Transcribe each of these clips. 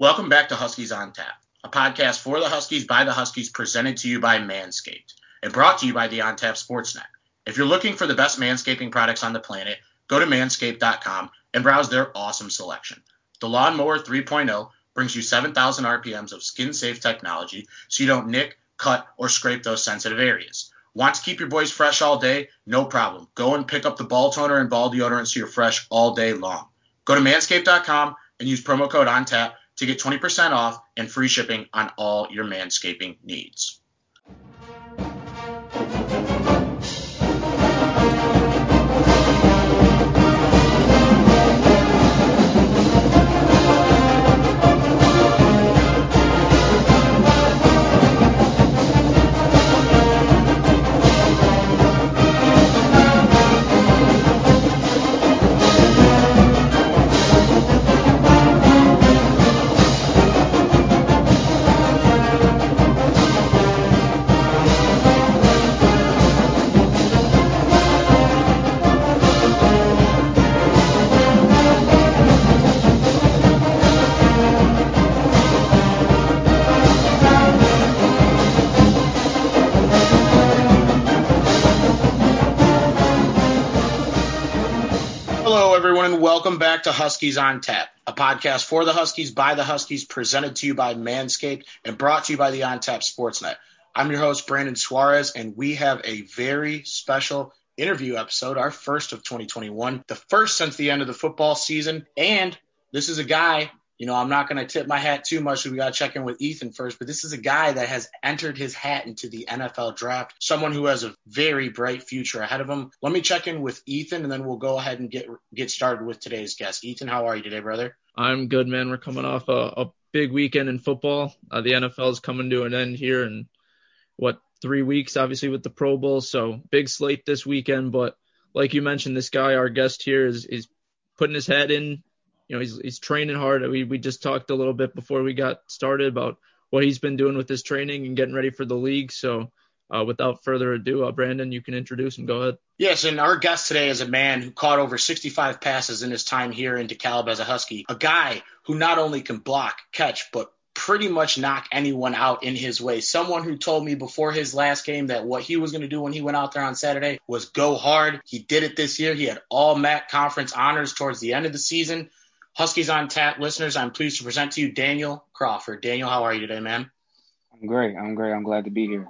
Welcome back to Huskies on Tap, a podcast for the Huskies by the Huskies presented to you by Manscaped and brought to you by the On Tap Sportsnet. If you're looking for the best manscaping products on the planet, go to manscaped.com and browse their awesome selection. The Lawnmower 3.0 brings you 7,000 RPMs of skin safe technology so you don't nick, cut, or scrape those sensitive areas. Want to keep your boys fresh all day? No problem. Go and pick up the ball toner and ball deodorant so you're fresh all day long. Go to manscaped.com and use promo code ONTAP to get 20% off and free shipping on all your manscaping needs. Welcome back to Huskies on Tap, a podcast for the Huskies by the Huskies, presented to you by Manscaped and brought to you by the On Tap Sportsnet. I'm your host, Brandon Suarez, and we have a very special interview episode, our first of 2021, the first since the end of the football season. And this is a guy you know, I'm not going to tip my hat too much. So we got to check in with Ethan first. But this is a guy that has entered his hat into the NFL draft, someone who has a very bright future ahead of him. Let me check in with Ethan, and then we'll go ahead and get get started with today's guest. Ethan, how are you today, brother? I'm good, man. We're coming off a, a big weekend in football. Uh, the NFL is coming to an end here in what three weeks, obviously with the Pro Bowl. So big slate this weekend. But like you mentioned, this guy, our guest here, is is putting his head in you know, he's he's training hard. We we just talked a little bit before we got started about what he's been doing with his training and getting ready for the league. So, uh, without further ado, uh, Brandon, you can introduce him. Go ahead. Yes, and our guest today is a man who caught over 65 passes in his time here in DeKalb as a Husky. A guy who not only can block, catch, but pretty much knock anyone out in his way. Someone who told me before his last game that what he was going to do when he went out there on Saturday was go hard. He did it this year. He had all MAC conference honors towards the end of the season. Huskies on Tap listeners, I'm pleased to present to you Daniel Crawford. Daniel, how are you today, man? I'm great. I'm great. I'm glad to be here.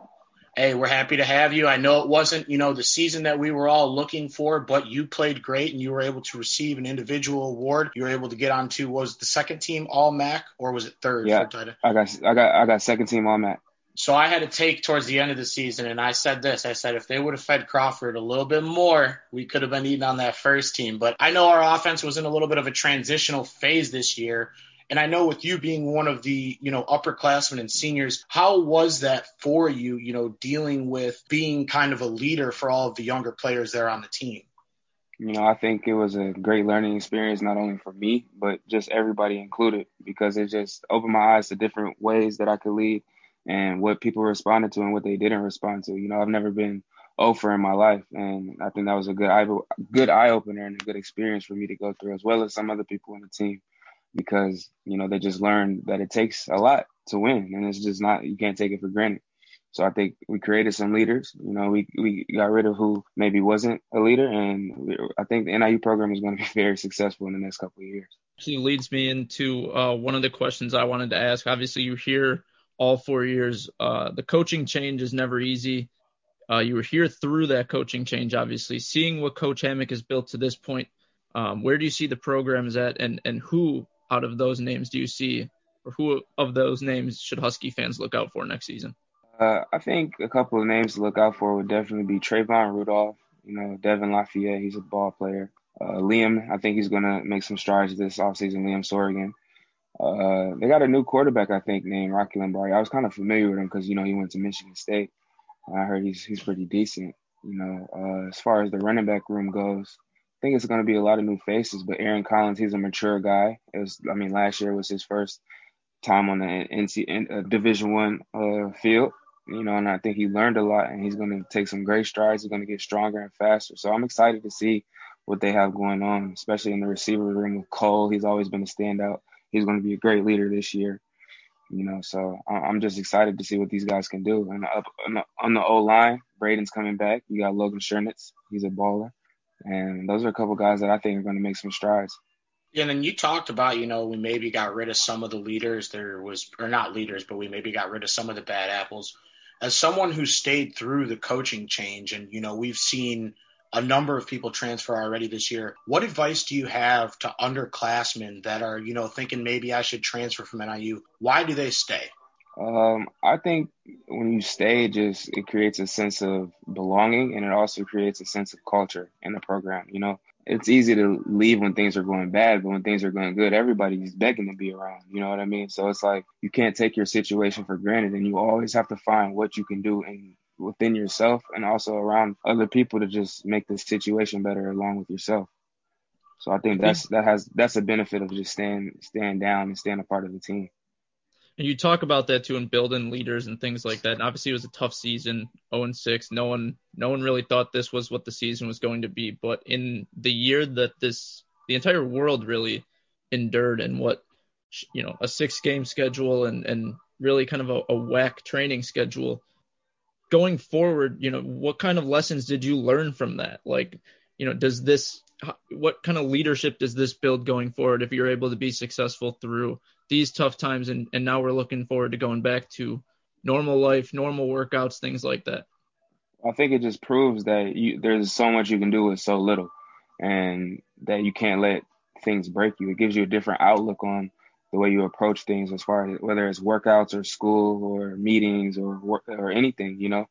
Hey, we're happy to have you. I know it wasn't, you know, the season that we were all looking for, but you played great and you were able to receive an individual award. You were able to get onto was the second team All MAC or was it third? Yeah, I got I got I got second team All MAC. So I had to take towards the end of the season, and I said this: I said if they would have fed Crawford a little bit more, we could have been eating on that first team. But I know our offense was in a little bit of a transitional phase this year. And I know with you being one of the, you know, upperclassmen and seniors, how was that for you, you know, dealing with being kind of a leader for all of the younger players there on the team? You know, I think it was a great learning experience, not only for me, but just everybody included, because it just opened my eyes to different ways that I could lead and what people responded to and what they didn't respond to. You know, I've never been over in my life, and I think that was a good eye good eye opener and a good experience for me to go through, as well as some other people in the team, because you know they just learned that it takes a lot to win, and it's just not you can't take it for granted. So I think we created some leaders. You know, we we got rid of who maybe wasn't a leader, and we, I think the NIU program is going to be very successful in the next couple of years. Actually leads me into uh, one of the questions I wanted to ask. Obviously, you hear all four years. Uh, the coaching change is never easy. Uh, you were here through that coaching change, obviously. Seeing what Coach Hammock has built to this point, um, where do you see the program is at, and and who out of those names do you see, or who of those names should Husky fans look out for next season? Uh, I think a couple of names to look out for would definitely be Trayvon Rudolph. You know, Devin Lafayette, he's a ball player. Uh, Liam, I think he's gonna make some strides this offseason. Liam Sorgan. Uh, they got a new quarterback, I think, named Rocky Lombardi. I was kind of familiar with him because you know he went to Michigan State. I heard he's he's pretty decent. You know, uh, as far as the running back room goes, I think it's going to be a lot of new faces. But Aaron Collins, he's a mature guy. It was, I mean, last year was his first time on the NC uh, Division One uh, field. You know, and I think he learned a lot, and he's going to take some great strides. He's going to get stronger and faster. So I'm excited to see what they have going on, especially in the receiver room with Cole. He's always been a standout he's going to be a great leader this year. You know, so I'm just excited to see what these guys can do. And up on the, on the O line, Braden's coming back. You got Logan Scherniz. He's a baller. And those are a couple guys that I think are going to make some strides. Yeah, and then you talked about, you know, we maybe got rid of some of the leaders. There was, or not leaders, but we maybe got rid of some of the bad apples. As someone who stayed through the coaching change, and, you know, we've seen a number of people transfer already this year, what advice do you have to underclassmen that are, you know, thinking maybe I should transfer from NIU? Why do they stay? Um, I think when you stay, just it creates a sense of belonging, and it also creates a sense of culture in the program. You know, it's easy to leave when things are going bad, but when things are going good, everybody's begging to be around. You know what I mean? So it's like you can't take your situation for granted, and you always have to find what you can do in within yourself and also around other people to just make the situation better along with yourself. So I think that's that has that's a benefit of just staying staying down and staying a part of the team. And you talk about that too in building leaders and things like that. And obviously, it was a tough season, 0 and 6. No one, no one really thought this was what the season was going to be. But in the year that this, the entire world really endured, and what, you know, a six game schedule and and really kind of a, a whack training schedule. Going forward, you know, what kind of lessons did you learn from that? Like, you know, does this, what kind of leadership does this build going forward if you're able to be successful through these tough times and, and now we're looking forward to going back to normal life, normal workouts, things like that. I think it just proves that you, there's so much you can do with so little and that you can't let things break you. It gives you a different outlook on the way you approach things as far as whether it's workouts or school or meetings or work or anything, you know,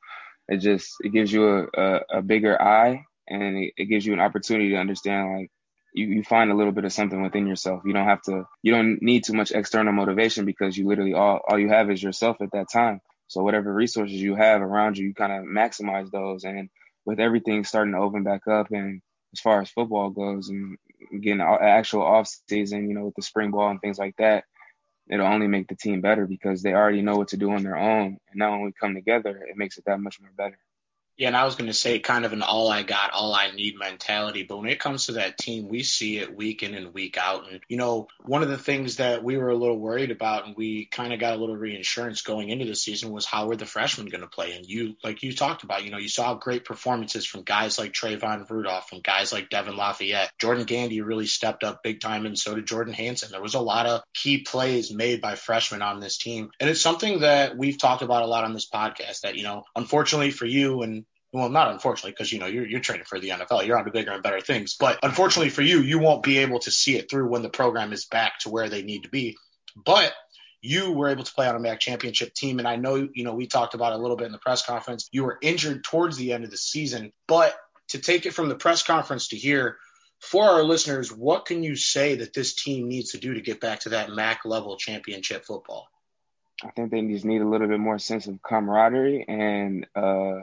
it just, it gives you a, a, a bigger eye and it, it gives you an opportunity to understand like you, you find a little bit of something within yourself. You don't have to, you don't need too much external motivation because you literally all, all you have is yourself at that time. So whatever resources you have around you, you kind of maximize those. And with everything starting to open back up and as far as football goes and getting actual off season, you know, with the spring ball and things like that, it'll only make the team better because they already know what to do on their own. And now when we come together, it makes it that much more better. Yeah, and I was going to say kind of an all I got, all I need mentality. But when it comes to that team, we see it week in and week out. And, you know, one of the things that we were a little worried about and we kind of got a little reinsurance going into the season was how were the freshmen going to play? And you, like you talked about, you know, you saw great performances from guys like Trayvon Rudolph, from guys like Devin Lafayette. Jordan Gandy really stepped up big time, and so did Jordan Hanson. There was a lot of key plays made by freshmen on this team. And it's something that we've talked about a lot on this podcast that, you know, unfortunately for you and well, not unfortunately, because you know you're you're training for the NFL, you're on to bigger and better things. But unfortunately for you, you won't be able to see it through when the program is back to where they need to be. But you were able to play on a MAC championship team, and I know you know we talked about it a little bit in the press conference. You were injured towards the end of the season, but to take it from the press conference to here, for our listeners, what can you say that this team needs to do to get back to that MAC level championship football? I think they just need a little bit more sense of camaraderie and uh,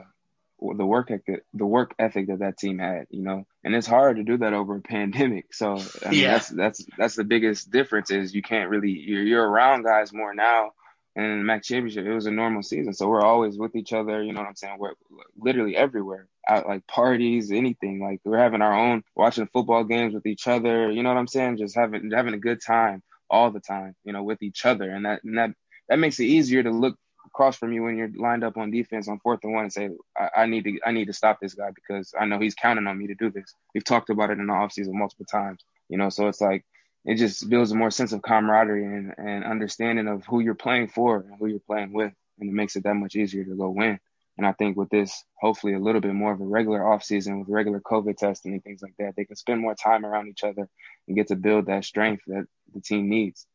the work ethic, the work ethic that that team had, you know, and it's hard to do that over a pandemic. So I mean, yeah. that's that's that's the biggest difference is you can't really you're you're around guys more now. And in the MAC championship, it was a normal season, so we're always with each other. You know what I'm saying? We're literally everywhere, at like parties, anything. Like we're having our own, watching football games with each other. You know what I'm saying? Just having having a good time all the time. You know, with each other, and that and that that makes it easier to look across from you when you're lined up on defense on fourth and one and say, I, I, need to I need to stop this guy because I know he's counting on me to do this. We've talked about it in the offseason multiple times. You know, so it's like it just builds a more sense of camaraderie and, and understanding of who you're playing for and who you're playing with. And it makes it that much easier to go win. And I think with this, hopefully a little bit more of a regular offseason with regular COVID testing and things like that, they can spend more time around each other and get to build that strength that the team needs.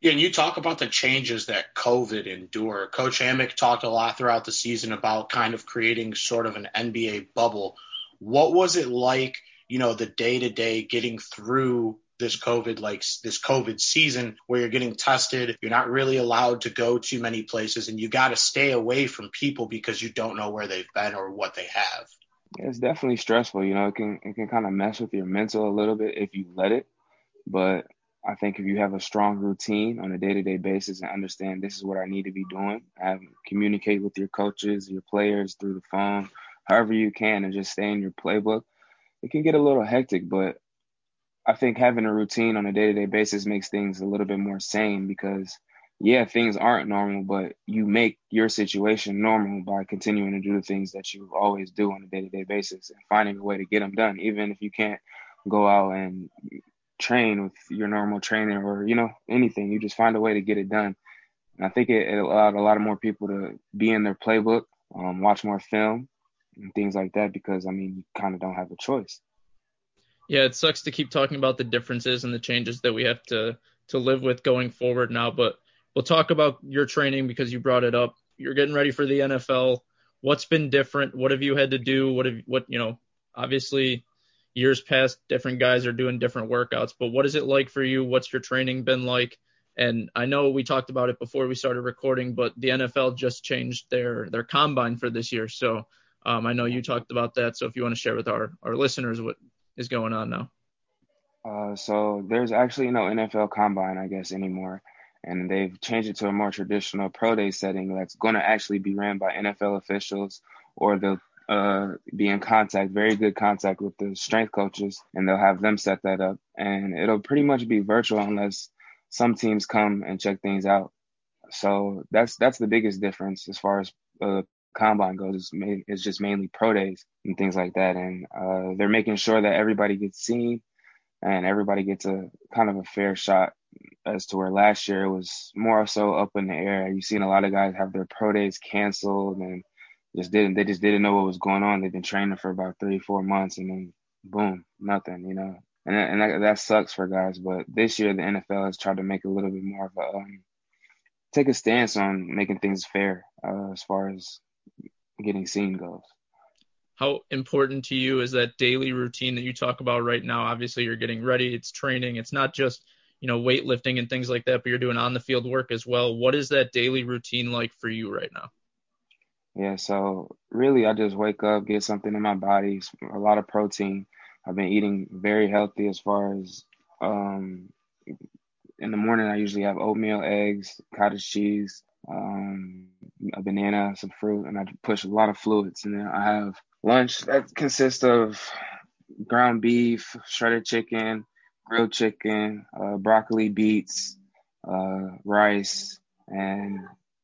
Yeah, and you talk about the changes that COVID endured. Coach Hammock talked a lot throughout the season about kind of creating sort of an NBA bubble. What was it like, you know, the day to day getting through this COVID, like this COVID season where you're getting tested, you're not really allowed to go too many places, and you got to stay away from people because you don't know where they've been or what they have. It's definitely stressful. You know, it can it can kind of mess with your mental a little bit if you let it. But I think if you have a strong routine on a day to day basis and understand this is what I need to be doing, have communicate with your coaches, your players through the phone, however you can, and just stay in your playbook. It can get a little hectic, but I think having a routine on a day to day basis makes things a little bit more sane because, yeah, things aren't normal, but you make your situation normal by continuing to do the things that you always do on a day to day basis and finding a way to get them done, even if you can't go out and train with your normal trainer or, you know, anything. You just find a way to get it done. And I think it, it allowed a lot of more people to be in their playbook, um, watch more film, and things like that because, I mean, you kind of don't have a choice. Yeah, it sucks to keep talking about the differences and the changes that we have to to live with going forward now, but we'll talk about your training because you brought it up. You're getting ready for the NFL. What's been different? What have you had to do? What have what, you know, obviously years past different guys are doing different workouts, but what is it like for you? What's your training been like? And I know we talked about it before we started recording, but the NFL just changed their their combine for this year. So um, I know you talked about that. So if you want to share with our our listeners what is going on now? Uh, so there's actually no NFL combine, I guess, anymore. And they've changed it to a more traditional pro day setting that's going to actually be ran by NFL officials or they'll uh, be in contact, very good contact with the strength coaches, and they'll have them set that up. And it'll pretty much be virtual unless some teams come and check things out. So that's that's the biggest difference as far as uh, combine goes It's, is just mainly pro days and things like that. And uh, they're making sure that everybody gets seen and everybody gets a kind of a fair shot as to where last year it was more so up in the air. You've seen a lot of guys have their pro days canceled and just didn't they just didn't know what was going on. They've been training for about three, four months and then boom, nothing, you know. And and that, that sucks for guys. But this year the NFL has tried to make a little bit more of a um, take a stance on making things fair uh, as far as getting seen goes. How important to you is that daily routine that you talk about right now? Obviously, you're getting ready, it's training, it's not just you know weightlifting and things like that, but you're doing on the field work as well. What is that daily routine like for you right now? Yeah, so really, I just wake up, get something in my body, a lot of protein. I've been eating very healthy as far as um, in the morning. I usually have oatmeal, eggs, cottage cheese, um, a banana, some fruit, and I push a lot of fluids. And then I have lunch that consists of ground beef, shredded chicken, grilled chicken, uh, broccoli, beets, uh, rice, and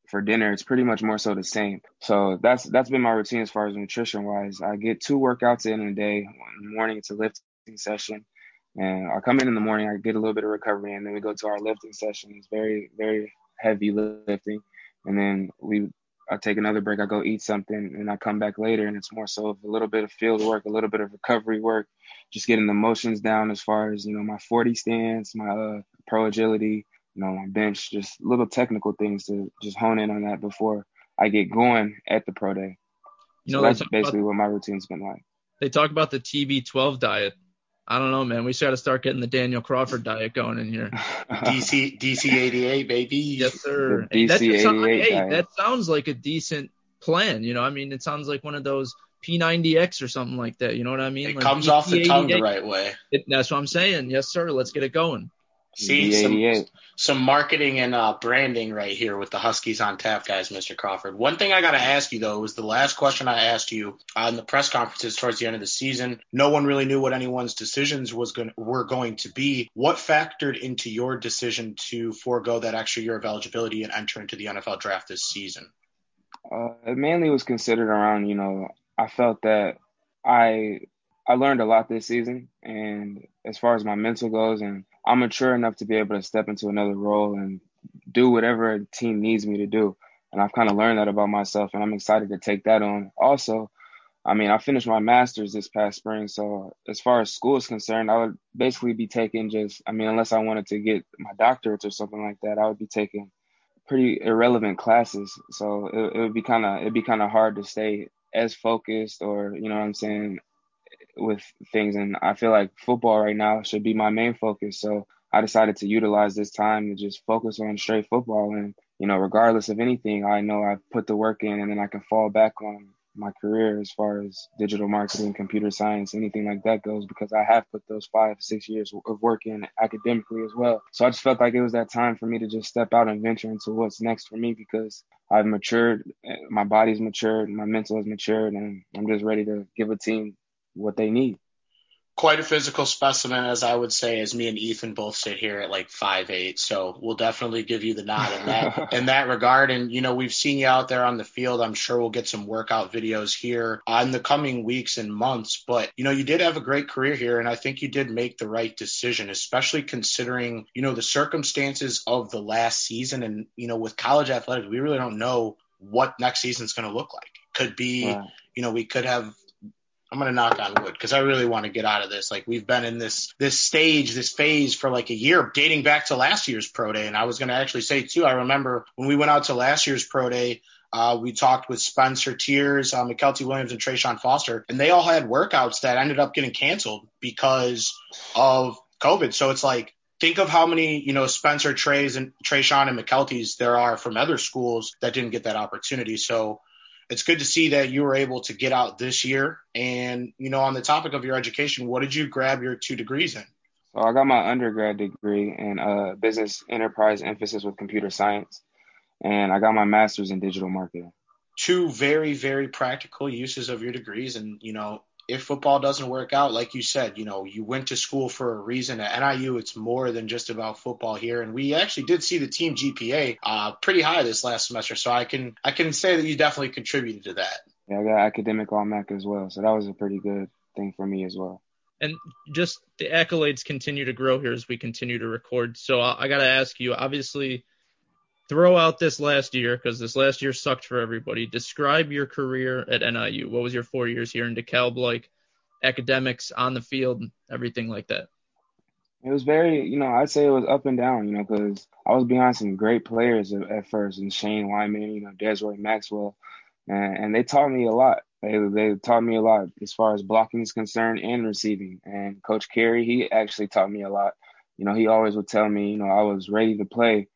for dinner it's pretty much more so the same. So that's that's been my routine as far as nutrition wise. I get two workouts in a day. In the morning it's a lifting session, and I come in in the morning. I get a little bit of recovery, and then we go to our lifting session. It's very very heavy lifting, and then we I take another break, I go eat something, and I come back later, and it's more so of a little bit of field work, a little bit of recovery work, just getting the motions down as far as you know my 40 stance, my uh, pro agility, you know my bench, just little technical things to just hone in on that before I get going at the pro day. You know, so that's basically about, what my routine's been like. They talk about the TB12 diet. I don't know, man. We got to start getting the Daniel Crawford diet going in here. DC DC 88, baby. Yes, sir. DC that, 88 hey, that sounds like a decent plan. You know, I mean, it sounds like one of those P90X or something like that. You know what I mean? It like comes off the tongue the right way. It, that's what I'm saying. Yes, sir. Let's get it going. See some some marketing and uh, branding right here with the Huskies on tap, guys, Mr. Crawford. One thing I got to ask you though is the last question I asked you on the press conferences towards the end of the season. No one really knew what anyone's decisions was going were going to be. What factored into your decision to forego that extra year of eligibility and enter into the NFL draft this season? Uh, it mainly was considered around, you know, I felt that I I learned a lot this season, and as far as my mental goes, and I'm mature enough to be able to step into another role and do whatever a team needs me to do. And I've kind of learned that about myself, and I'm excited to take that on. Also, I mean, I finished my master's this past spring, so as far as school is concerned, I would basically be taking just, I mean, unless I wanted to get my doctorate or something like that, I would be taking pretty irrelevant classes. So it, it would be kind of, it'd be kind of hard to stay as focused or, you know what I'm saying, with things. And I feel like football right now should be my main focus. So I decided to utilize this time to just focus on straight football. And, you know, regardless of anything, I know I've put the work in and then I can fall back on my career as far as digital marketing, computer science, anything like that goes, because I have put those five, six years of work in academically as well. So I just felt like it was that time for me to just step out and venture into what's next for me because I've matured, my body's matured, my mental has matured, and I'm just ready to give a team what they need. quite a physical specimen, as I would say, as me and Ethan both sit here at like five eight. So we'll definitely give you the nod in that in that regard. And you know, we've seen you out there on the field. I'm sure we'll get some workout videos here in the coming weeks and months. But you know, you did have a great career here, and I think you did make the right decision, especially considering you know the circumstances of the last season. And you know, with college athletics, we really don't know what next season's going to look like. Could be, you know, we could have I'm gonna knock on wood because I really want to get out of this. Like we've been in this this stage, this phase for like a year, dating back to last year's pro day. And I was gonna actually say too, I remember when we went out to last year's pro day, uh, we talked with Spencer Tears, uh, Mykelti Williams, and Trayshawn Foster, and they all had workouts that ended up getting canceled because of COVID. So it's like think of how many, you know, Spencer Trays and Trayshawn and Mykeltis there are from other schools that didn't get that opportunity. So it's good to see that you were able to get out this year. And, you know, on the topic of your education, what did you grab your two degrees in? So I got my undergrad degree in uh, business enterprise emphasis with computer science, and I got my master's in digital marketing. Two very, very practical uses of your degrees. And, you know, if football doesn't work out, like you said, you know, you went to school for a reason. At NIU, it's more than just about football here. And we actually did see the team GPA uh, pretty high this last semester, so I can I can say that you definitely contributed to that. Yeah, I got academic all MAC as well, so that was a pretty good thing for me as well. And just the accolades continue to grow here as we continue to record. So I, I got to ask you, obviously throw out this last year because this last year sucked for everybody. Describe your career at NIU. What was your four years here in DeKalb like? Academics on the field, everything like that. It was very, you know, I'd say it was up and down, you know, because I was behind some great players at, at first, and Shane Wimann, you know, Desroy Maxwell, and, and they taught me a lot. They they taught me a lot as far as blocking is concerned and receiving. And Coach Carey, he actually taught me a lot. You know, he always would tell me, you know, I was ready to play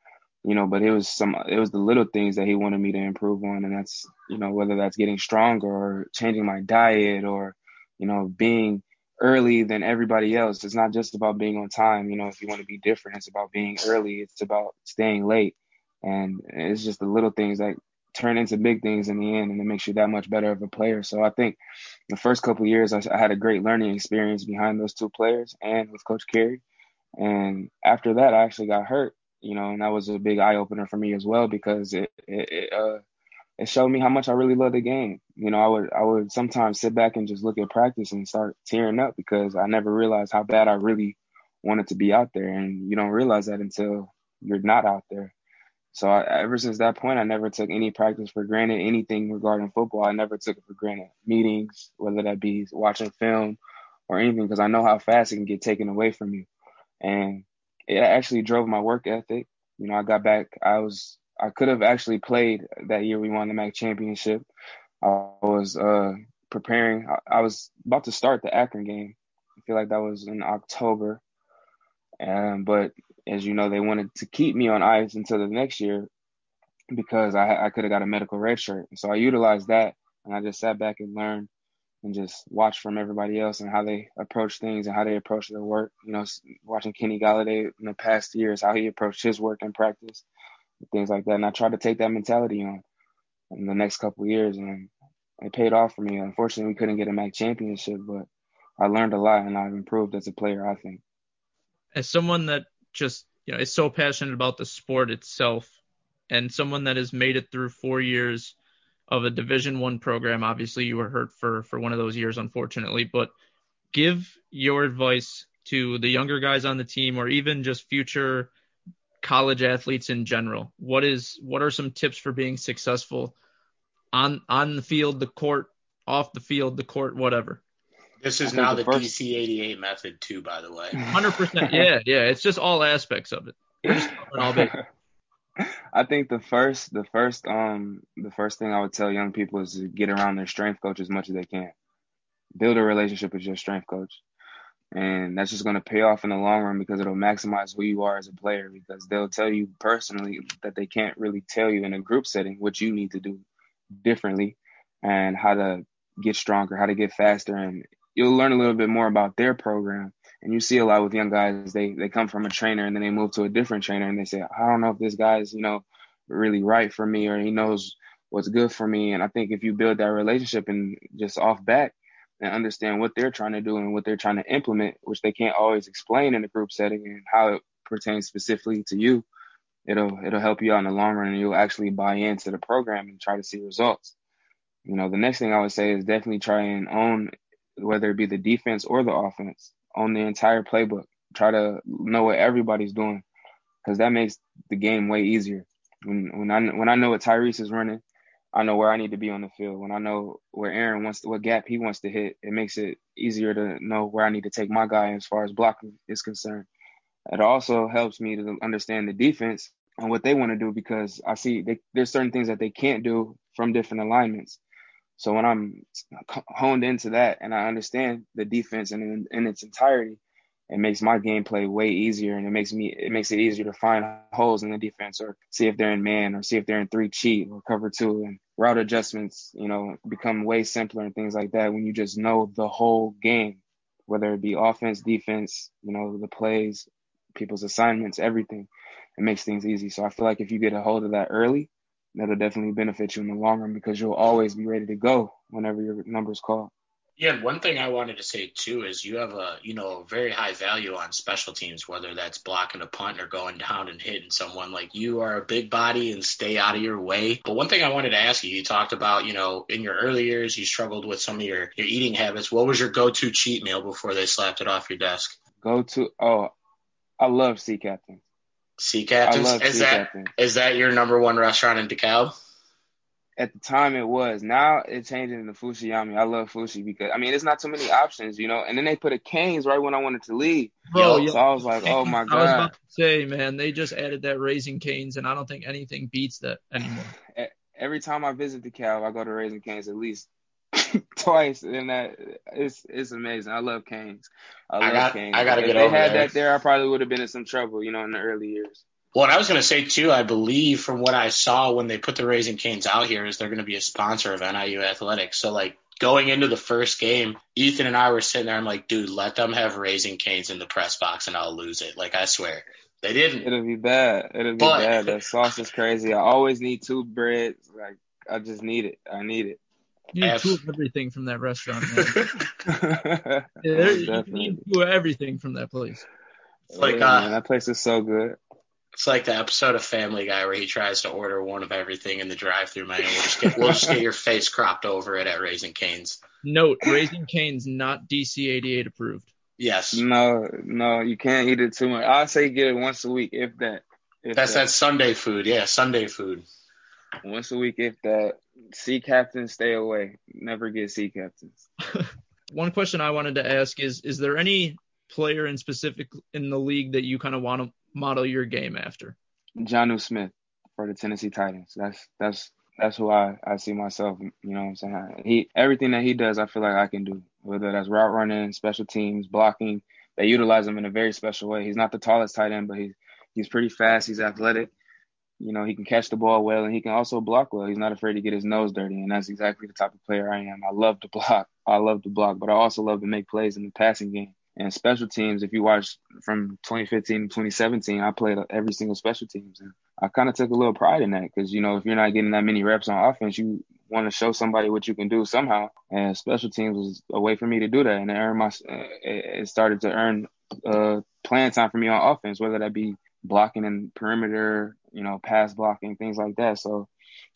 you know, but it was some, it was the little things that he wanted me to improve on. And that's, you know, whether that's getting stronger or changing my diet or, you know, being early than everybody else. It's not just about being on time. You know, if you want to be different, it's about being early. It's about staying late. And it's just the little things that turn into big things in the end and it makes you that much better of a player. So I think the first couple years I, I had a great learning experience behind those two players and with Coach Carey. And after that, I actually got hurt you know, and that was a big eye opener for me as well because it it, it, uh, it showed me how much I really love the game. You know, I would I would sometimes sit back and just look at practice and start tearing up because I never realized how bad I really wanted to be out there, and you don't realize that until you're not out there. So I, ever since that point, I never took any practice for granted. Anything regarding football, I never took it for granted. Meetings, whether that be watching film or anything, because I know how fast it can get taken away from you. And it actually drove my work ethic. You know, I got back. I was I could have actually played that year. We won the MAC championship. I was uh, preparing. I, I, was about to start the Akron game. I feel like that was in October. Um, but as you know, they wanted to keep me on ice until the next year because I, I could have got a medical red shirt. So I utilized that and I just sat back and learned and just watch from everybody else and how they approach things and how they approach their work. You know, watching Kenny Golladay in the past years, how he approached his work and practice, things like that. And I tried to take that mentality on in the next couple years, and it paid off for me. Unfortunately, we couldn't get a MAC championship, but I learned a lot and I've improved as a player. I think. As someone that just you know is so passionate about the sport itself, and someone that has made it through four years of a division one program. Obviously you were hurt for for one of those years unfortunately but give your advice to the younger guys on the team or even just future college athletes in general. What is what are some tips for being successful on on the field the court off the field the court whatever? This is now the, the first... DC 88 method too by the way. 100% yeah yeah. It's just all aspects of it I think the first, the first, um, the first thing I would tell young people is to get around their strength coach as much as they can. Build a relationship with your strength coach, and that's just going to pay off in the long run because it'll maximize who you are as a player. Because they'll tell you personally that they can't really tell you in a group setting what you need to do differently, and how to get stronger, how to get faster, and you'll learn a little bit more about their program and you see a lot with young guys, they they come from a trainer and then they move to a different trainer and they say, I don't know if this guy's, you know, really right for me or he knows what's good for me. And I think if you build that relationship and just off back, and understand what they're trying to do and what they're trying to implement, which they can't always explain in a group setting and how it pertains specifically to you, it'll it'll help you out in the long run and you'll actually buy into the program and try to see results. You know, the next thing I would say is definitely try and own whether it be the defense or the offense, own the entire playbook. Try to know what everybody's doing because that makes the game way easier. When when I when I know what Tyrese is running, I know where I need to be on the field. When I know where Aaron wants to, what gap he wants to hit, it makes it easier to know where I need to take my guy as far as blocking is concerned. It also helps me to understand the defense and what they want to do because I see they, there's certain things that they can't do from different alignments. So when I'm honed into that and I understand the defense in, in its entirety, it makes my gameplay way easier and it makes me it makes it easier to find holes in the defense or see if they're in man or see if they're in three cheat or cover two and route adjustments, you know, become way simpler and things like that when you just know the whole game, whether it be offense, defense, you know, the plays, people's assignments, everything. It makes things easy. So I feel like if you get a hold of that early, that'll definitely benefit you in the long run because you'll always be ready to go whenever your number's called. Yeah, one thing I wanted to say too is you have a you know very high value on special teams, whether that's blocking a punt or going down and hitting someone. Like you are a big body and stay out of your way. But one thing I wanted to ask you, you talked about you know in your early years you struggled with some of your your eating habits. What was your go-to cheat meal before they slapped it off your desk? Go to oh, I love Sea Captain. Sea Captains. Is sea that Captains. is that your number one restaurant in DeKalb? At the time, it was. Now it changed into Fushiyami. I love Fushi because I mean, it's not too many options, you know. And then they put a Canes right when I wanted to leave. Bro, yeah. So I was like, oh my god. I was about to say, man, they just added that Raising Canes, and I don't think anything beats that anymore. Every time I visit DeKalb, I go to Raising Canes at least twice, and that it's it's amazing. I love Canes. I love I got, Canes. I gotta if get they over had there. that there, I probably would have been in some trouble, you know, in the early years. Well, and I was going to say too, I believe from what I saw when they put the Raising Canes out here is they're going to be a sponsor of NIU athletics. So like going into the first game, Ethan and I were sitting there. I'm like, dude, let them have Raising Canes in the press box and I'll lose it. Like I swear. They didn't. It'll be bad. It'll be but, bad. That sauce is crazy. I always need two breads. Like I just need it. I need it. You need two of everything from that restaurant, man. yeah, you need two of everything from that place. It's like uh, man, that place is so good. It's like the episode of Family Guy where he tries to order one of everything in the drive-through menu. We'll just get we'll just get your face cropped over it at Raising Canes. Note: Raising Canes not DC 88 approved. Yes. No, no, you can't eat it too much. I say get it once a week, if that. If That's that. that Sunday food. Yeah, Sunday food. Once a week, if that. Sea captains, stay away. Never get sea captains. One question I wanted to ask is: Is there any player in specific in the league that you kind of want to model your game after? Jonnu Smith for the Tennessee Titans. That's that's that's who I, I see myself. You know what I'm saying? He everything that he does, I feel like I can do. Whether that's route running, special teams, blocking, they utilize him in a very special way. He's not the tallest tight end, but he's he's pretty fast. He's athletic. You know, he can catch the ball well and he can also block well. He's not afraid to get his nose dirty, and that's exactly the type of player I am. I love to block. I love to block, but I also love to make plays in the passing game. And special teams, if you watch from 2015 to 2017, I played every single special teams. And I kind of took a little pride in that because, you know, if you're not getting that many reps on offense, you want to show somebody what you can do somehow. And special teams was a way for me to do that. And it, earned my, it started to earn uh, playing time for me on offense, whether that be blocking in perimeter, you know, pass blocking, things like that. So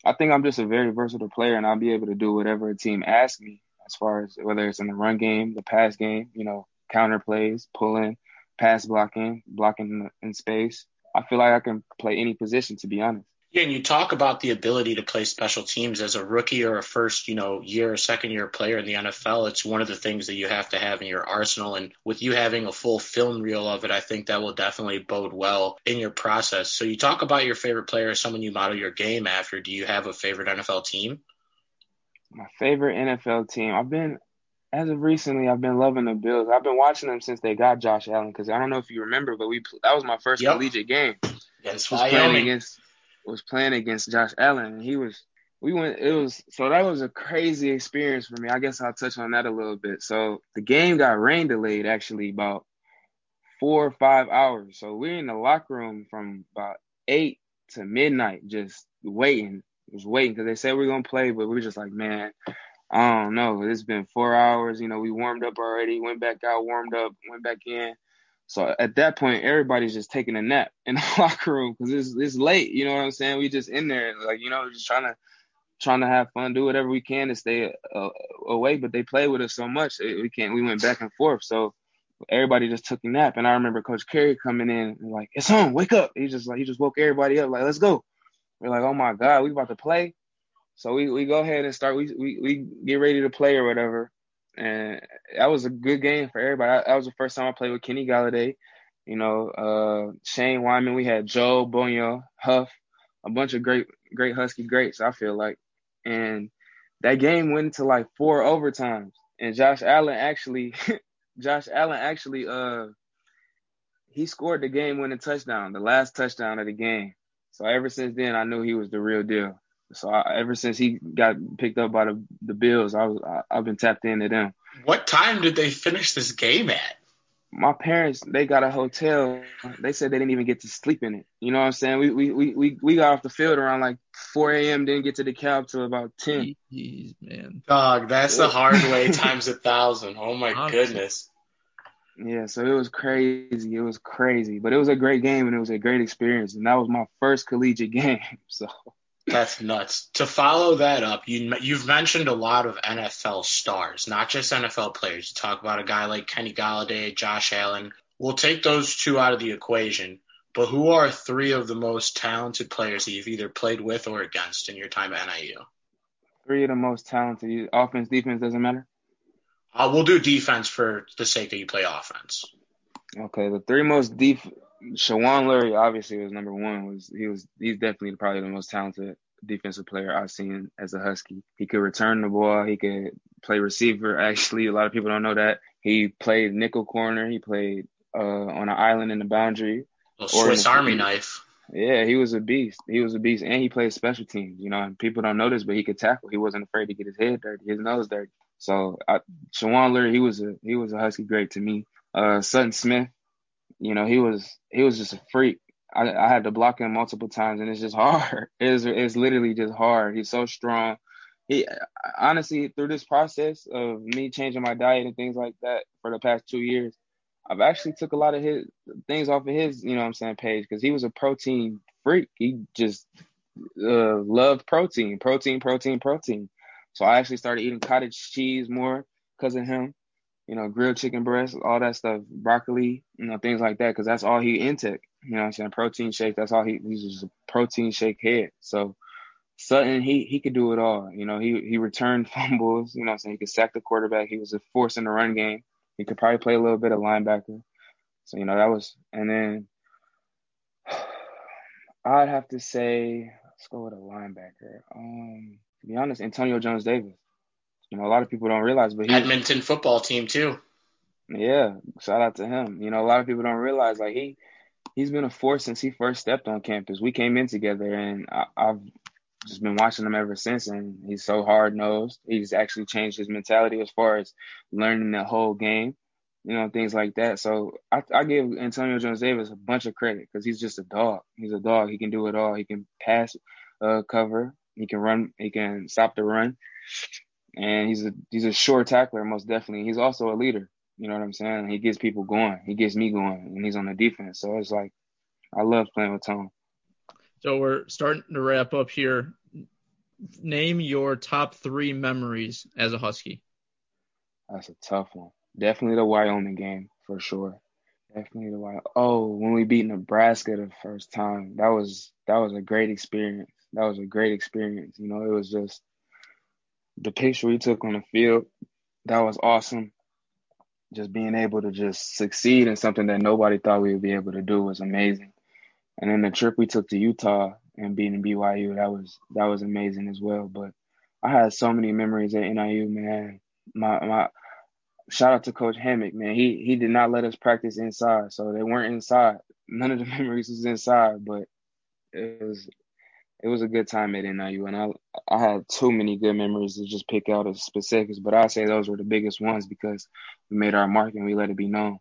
I think I'm just a very versatile player and I'll be able to do whatever a team asks me as far as whether it's in the run game, the pass game, you know, counter plays, pulling, pass blocking, blocking in space. I feel like I can play any position, to be honest. Yeah, and you talk about the ability to play special teams as a rookie or a first, you know, year or second year player in the NFL. It's one of the things that you have to have in your arsenal. And with you having a full film reel of it, I think that will definitely bode well in your process. So you talk about your favorite player, someone you model your game after. Do you have a favorite NFL team? My favorite NFL team. I've been as of recently, I've been loving the Bills. I've been watching them since they got Josh Allen because I don't know if you remember, but we that was my first yep. collegiate game. Against was playing against was playing against Josh Allen, he was. We went. It was so that was a crazy experience for me. I guess I'll touch on that a little bit. So the game got rain delayed actually about four or five hours. So we're in the locker room from about eight to midnight, just waiting. Was waiting because they said we are gonna play, but we are just like, man, I don't know. It's been four hours. You know, we warmed up already, went back out, warmed up, went back in. So at that point, everybody's just taking a nap in the locker room because it's it's late. You know what I'm saying? We just in there, like you know, just trying to trying to have fun, do whatever we can to stay uh, away. But they play with us so much, we can't. We went back and forth. So everybody just took a nap. And I remember Coach Carey coming in and like, "It's on, wake up!" He just like he just woke everybody up, like, "Let's go." We're like, "Oh my God, we about to play." So we, we go ahead and start. We, we we get ready to play or whatever. And that was a good game for everybody. That was the first time I played with Kenny Golladay. You know, uh, Shane Wimann. We had Joe Bonio, Huff, a bunch of great great Husky greats. I feel like, and that game went into like four overtimes. And Josh Allen actually, Josh Allen actually, uh, he scored the game winning touchdown, the last touchdown of the game. So ever since then, I knew he was the real deal. So I, ever since he got picked up by the the Bills, I was I, I've been tapped into them. What time did they finish this game at? My parents, they got a hotel. They said they didn't even get to sleep in it. You know what I'm saying? We we we we, we got off the field around like 4 a.m. Didn't get to the cab till about 10. Jeez, man. Dog, that's the hard way times a thousand. Oh my goodness. Yeah, so it was crazy. It was crazy, but it was a great game and it was a great experience. And that was my first collegiate game. So that's nuts. To follow that up, you you've mentioned a lot of NFL stars, not just NFL players. You talk about a guy like Kenny Golladay, Josh Allen. We'll take those two out of the equation. But who are three of the most talented players that you've either played with or against in your time at NIU? Three of the most talented. Offense, defense doesn't matter. Uh, we'll do defense for the sake that you play offense. Okay, the three most deep. Shawun Lurry obviously was number one. Was he was he's definitely probably the most talented defensive player I've seen as a Husky. He could return the ball. He could play receiver. Actually, a lot of people don't know that he played nickel corner. He played uh, on an island in the boundary. A Swiss Army knife. Yeah, he was a beast. He was a beast, and he played special teams. You know, and people don't know this, but he could tackle. He wasn't afraid to get his head dirty, his nose dirty. So, I, Shawun Lurry, he was a he was a Husky great to me. Uh, Sutton Smith, you know, he was he was just a freak. I, I had to block him multiple times, and it's just hard. It's it's literally just hard. He's so strong. He honestly through this process of me changing my diet and things like that for the past two years, I've actually took a lot of his things off of his, you know what I'm saying, page because he was a protein freak. He just uh, loved protein, protein, protein, protein. So I actually started eating cottage cheese more because of him. You know, grilled chicken breast, all that stuff, broccoli, you know, things like that, because that's all he intake. You know I'm saying? Protein shake, that's all he he's just a protein shake head. So Sutton, he he could do it all. You know, he he returned fumbles, you know I'm saying? He could sack the quarterback, he was a force in the run game. He could probably play a little bit of linebacker. So, you know, that was and then I'd have to say let's go with a linebacker. Um to be honest, Antonio Jones Davis. You know, a lot of people don't realize, but he Edmonton football team too. Yeah, shout out to him. You know, a lot of people don't realize like he he's been a force since he first stepped on campus. We came in together, and I, I've just been watching him ever since. And he's so hard nosed. He's actually changed his mentality as far as learning the whole game, you know, things like that. So I, I give Antonio Jones Davis a bunch of credit because he's just a dog. He's a dog. He can do it all. He can pass, uh, cover. He can run. He can stop the run. And he's a he's a sure tackler, most definitely. He's also a leader. You know what I'm saying? He gets people going. He gets me going, and he's on the defense. So it's like I love playing with Tom. So we're starting to wrap up here. Name your top three memories as a Husky. That's a tough one. Definitely the Wyoming game for sure. Definitely the Wyoming. Oh, when we beat Nebraska the first time, that was that was a great experience. That was a great experience. You know, it was just the picture we took on the field. That was awesome just being able to just succeed in something that nobody thought we would be able to do was amazing. And then the trip we took to Utah and beating BYU, that was that was amazing as well. But I had so many memories at NIU, man. My my shout out to Coach Hammock, man. He he did not let us practice inside, so they weren't inside. None of the memories was inside, but it was it was a good time at NIU, and I I had too many good memories to just pick out as specifics. But I say those were the biggest ones because we made our mark and we let it be known.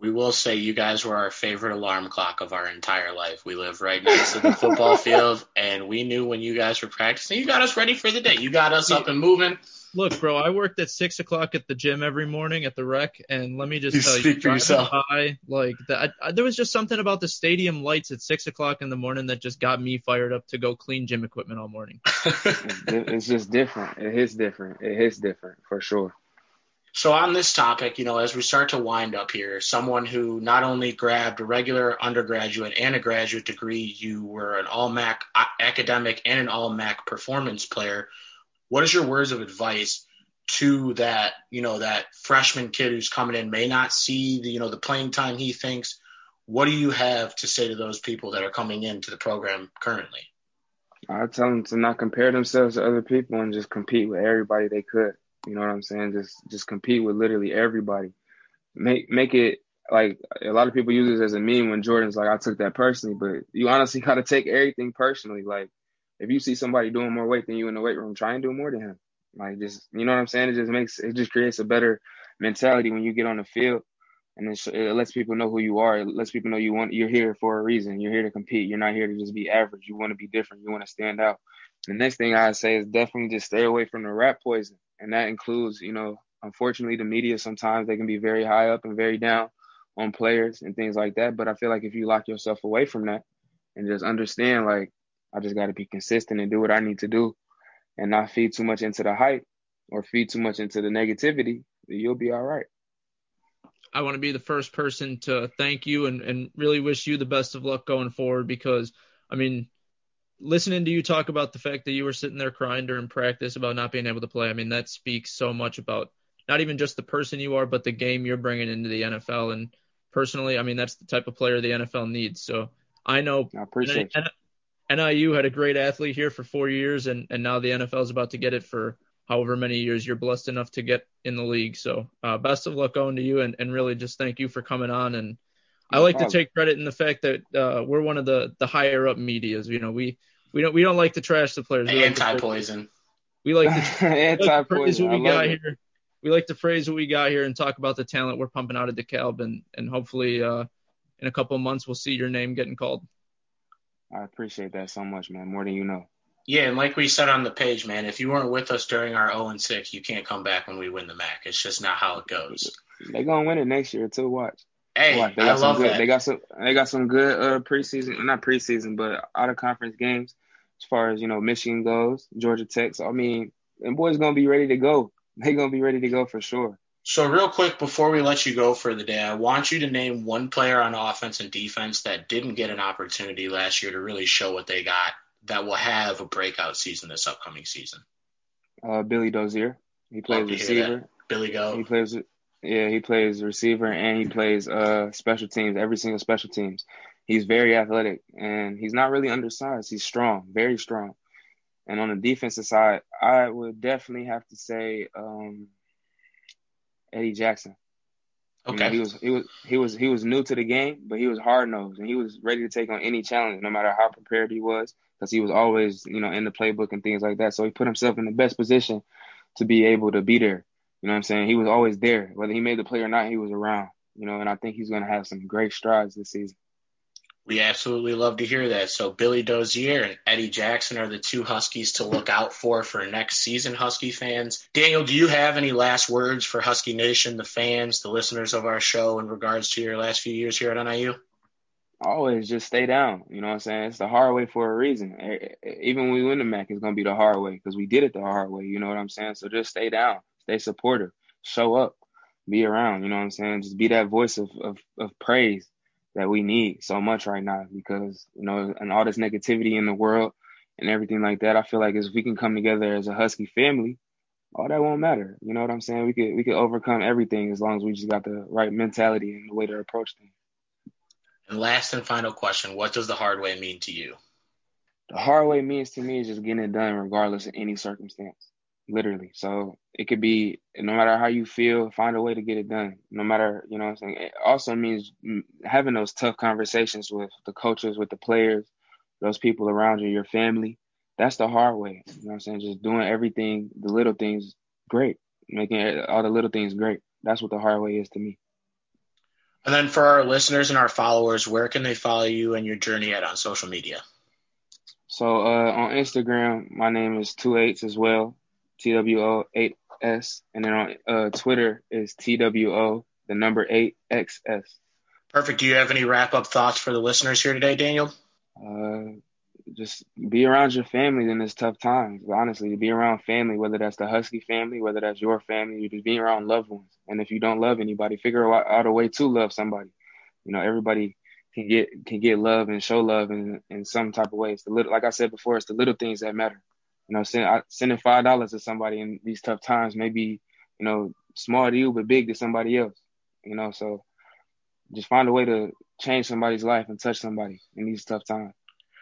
We will say you guys were our favorite alarm clock of our entire life. We live right next to the football field, and we knew when you guys were practicing. You got us ready for the day. You got us up and moving. Look, bro, I worked at six o'clock at the gym every morning at the rec, and let me just You tell speak you, for yourself. By, like that, I, there was just something about the stadium lights at six o'clock in the morning that just got me fired up to go clean gym equipment all morning. It's just different. It hits different. It hits different for sure. So on this topic, you know, as we start to wind up here, someone who not only grabbed a regular undergraduate and a graduate degree, you were an all MAC uh, academic and an all MAC performance player. What is your words of advice to that, you know, that freshman kid who's coming in may not see the, you know, the playing time he thinks? What do you have to say to those people that are coming into the program currently? I tell them to not compare themselves to other people and just compete with everybody they could. You know what I'm saying? Just just compete with literally everybody. Make make it like a lot of people use this as a meme when Jordan's like, I took that personally, but you honestly gotta take everything personally. Like if you see somebody doing more weight than you in the weight room, try and do more than him. Like just you know what I'm saying? It just makes it just creates a better mentality when you get on the field, and it, it lets people know who you are. It lets people know you want you're here for a reason. You're here to compete. You're not here to just be average. You want to be different. You want to stand out. The next thing I say is definitely just stay away from the rat poison, and that includes you know unfortunately the media sometimes they can be very high up and very down on players and things like that. But I feel like if you lock yourself away from that and just understand like I just got to be consistent and do what I need to do and not feed too much into the hype or feed too much into the negativity, you'll be all right. I want to be the first person to thank you and, and really wish you the best of luck going forward because, I mean, listening to you talk about the fact that you were sitting there crying during practice about not being able to play, I mean, that speaks so much about not even just the person you are, but the game you're bringing into the NFL. And personally, I mean, that's the type of player the NFL needs. So I know I appreciate you. NIU had a great athlete here for four years, and, and now the NFL is about to get it for however many years you're blessed enough to get in the league. So uh, best of luck going to you, and, and really just thank you for coming on. And I like to take credit in the fact that uh, we're one of the the higher up medias. You know, we we don't we don't like to trash the players. We Anti like poison. We like to anti poison. What we got it. here. We like to phrase what we got here and talk about the talent we're pumping out of DeKalb, and and hopefully uh, in a couple of months we'll see your name getting called. I appreciate that so much, man. More than you know. Yeah, and like we said on the page, man, if you weren't with us during our 0 and 6, you can't come back when we win the MAC. It's just not how it goes. They're gonna win it next year too. Watch. Hey, Watch. They got I love good, that. They got some. They got some good uh, preseason, not preseason, but out of conference games. As far as you know, Michigan goes, Georgia Tech. So, I mean, and boys gonna be ready to go. They gonna be ready to go for sure. So real quick before we let you go for the day, I want you to name one player on offense and defense that didn't get an opportunity last year to really show what they got that will have a breakout season this upcoming season. Uh, Billy Dozier. He plays receiver. Billy Go. He plays yeah, he plays receiver and he plays uh special teams, every single special teams. He's very athletic and he's not really undersized. He's strong, very strong. And on the defensive side, I would definitely have to say um Eddie Jackson. Okay. You know, he was he was he was he was new to the game, but he was hard nosed and he was ready to take on any challenge, no matter how prepared he was, because he was always you know in the playbook and things like that. So he put himself in the best position to be able to be there. You know what I'm saying? He was always there, whether he made the play or not. He was around. You know, and I think he's going to have some great strides this season. We absolutely love to hear that. So Billy Dozier and Eddie Jackson are the two Huskies to look out for for next season, Husky fans. Daniel, do you have any last words for Husky Nation, the fans, the listeners of our show in regards to your last few years here at NIU? Always just stay down. You know what I'm saying? It's the hard way for a reason. Even when we win the MAC, it's going to be the hard way because we did it the hard way. You know what I'm saying? So just stay down, stay supportive, show up, be around. You know what I'm saying? Just be that voice of, of, of praise that we need so much right now because you know and all this negativity in the world and everything like that i feel like if we can come together as a husky family all that won't matter. You know what i'm saying? We could we could overcome everything as long as we just got the right mentality and the way to approach things. And last and final question what does the hard way mean to you? The hard way means to me is just getting it done regardless of any circumstance literally. So it could be no matter how you feel, find a way to get it done. No matter, you know what I'm saying? It also means having those tough conversations with the coaches, with the players, those people around you, your family. That's the hard way. You know what I'm saying? Just doing everything, the little things great, making all the little things great. That's what the hard way is to me. And then for our listeners and our followers, where can they follow you and your journey at on social media? So uh, on Instagram, my name is two eights as well, TWO8S. And then on uh, Twitter is TWO, the number 8XS. Perfect. Do you have any wrap up thoughts for the listeners here today, Daniel? Uh, just be around your family in this tough times. Honestly, be around family, whether that's the Husky family, whether that's your family, you just be around loved ones. And if you don't love anybody, figure out a way to love somebody. You know, everybody can get can get love and show love in in some type of way. It's the little, like I said before, it's the little things that matter. You know, send, I, sending five dollars to somebody in these tough times may be, you know, small to you but big to somebody else. You know, so just find a way to change somebody's life and touch somebody in these tough times.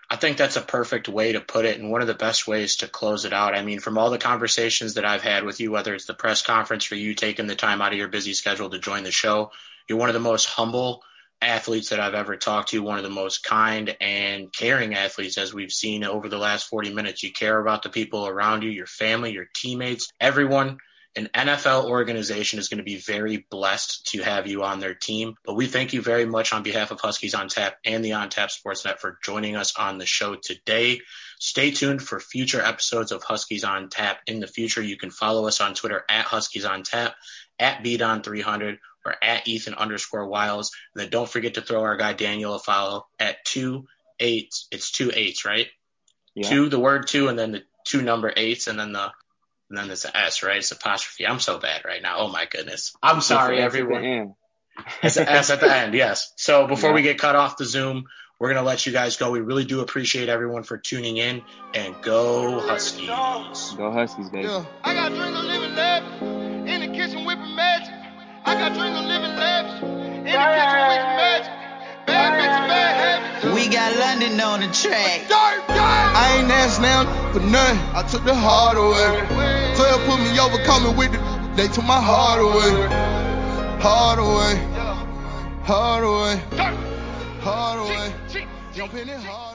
I think that's a perfect way to put it and one of the best ways to close it out. I mean, from all the conversations that I've had with you, whether it's the press conference for you taking the time out of your busy schedule to join the show, you're one of the most humble athletes that I've ever talked to, one of the most kind and caring athletes as we've seen over the last 40 minutes. You care about the people around you, your family, your teammates, everyone an NFL organization is going to be very blessed to have you on their team. But we thank you very much on behalf of Huskies on Tap and the On Tap Sports Sportsnet for joining us on the show today. Stay tuned for future episodes of Huskies on Tap in the future. You can follow us on Twitter at Huskies on Tap, at BDon300, or at Ethan underscore Wiles. And then don't forget to throw our guy Daniel a follow at two eights. It's two eights, right? Yeah. Two, the word two, and then the two number eights, and then the and then there's an S, right? It's apostrophe. I'm so bad right now. Oh my goodness. I'm sorry, everyone. It's an S at the end, yes. So before yeah. we get cut off the Zoom, we're gonna let you guys go. We really do appreciate everyone for tuning in and go Huskies. Go Huskies, baby. Yeah. I got of living lavish in the kitchen whipping magic. Bad bitch, bad habits. We got London on the track. Dirt, dirt. I ain't asked now for nothing. I took the heart away. 12 put me over, coming with it. They took my heart away. Heart away. Heart away. Heart away. Jump in it hard.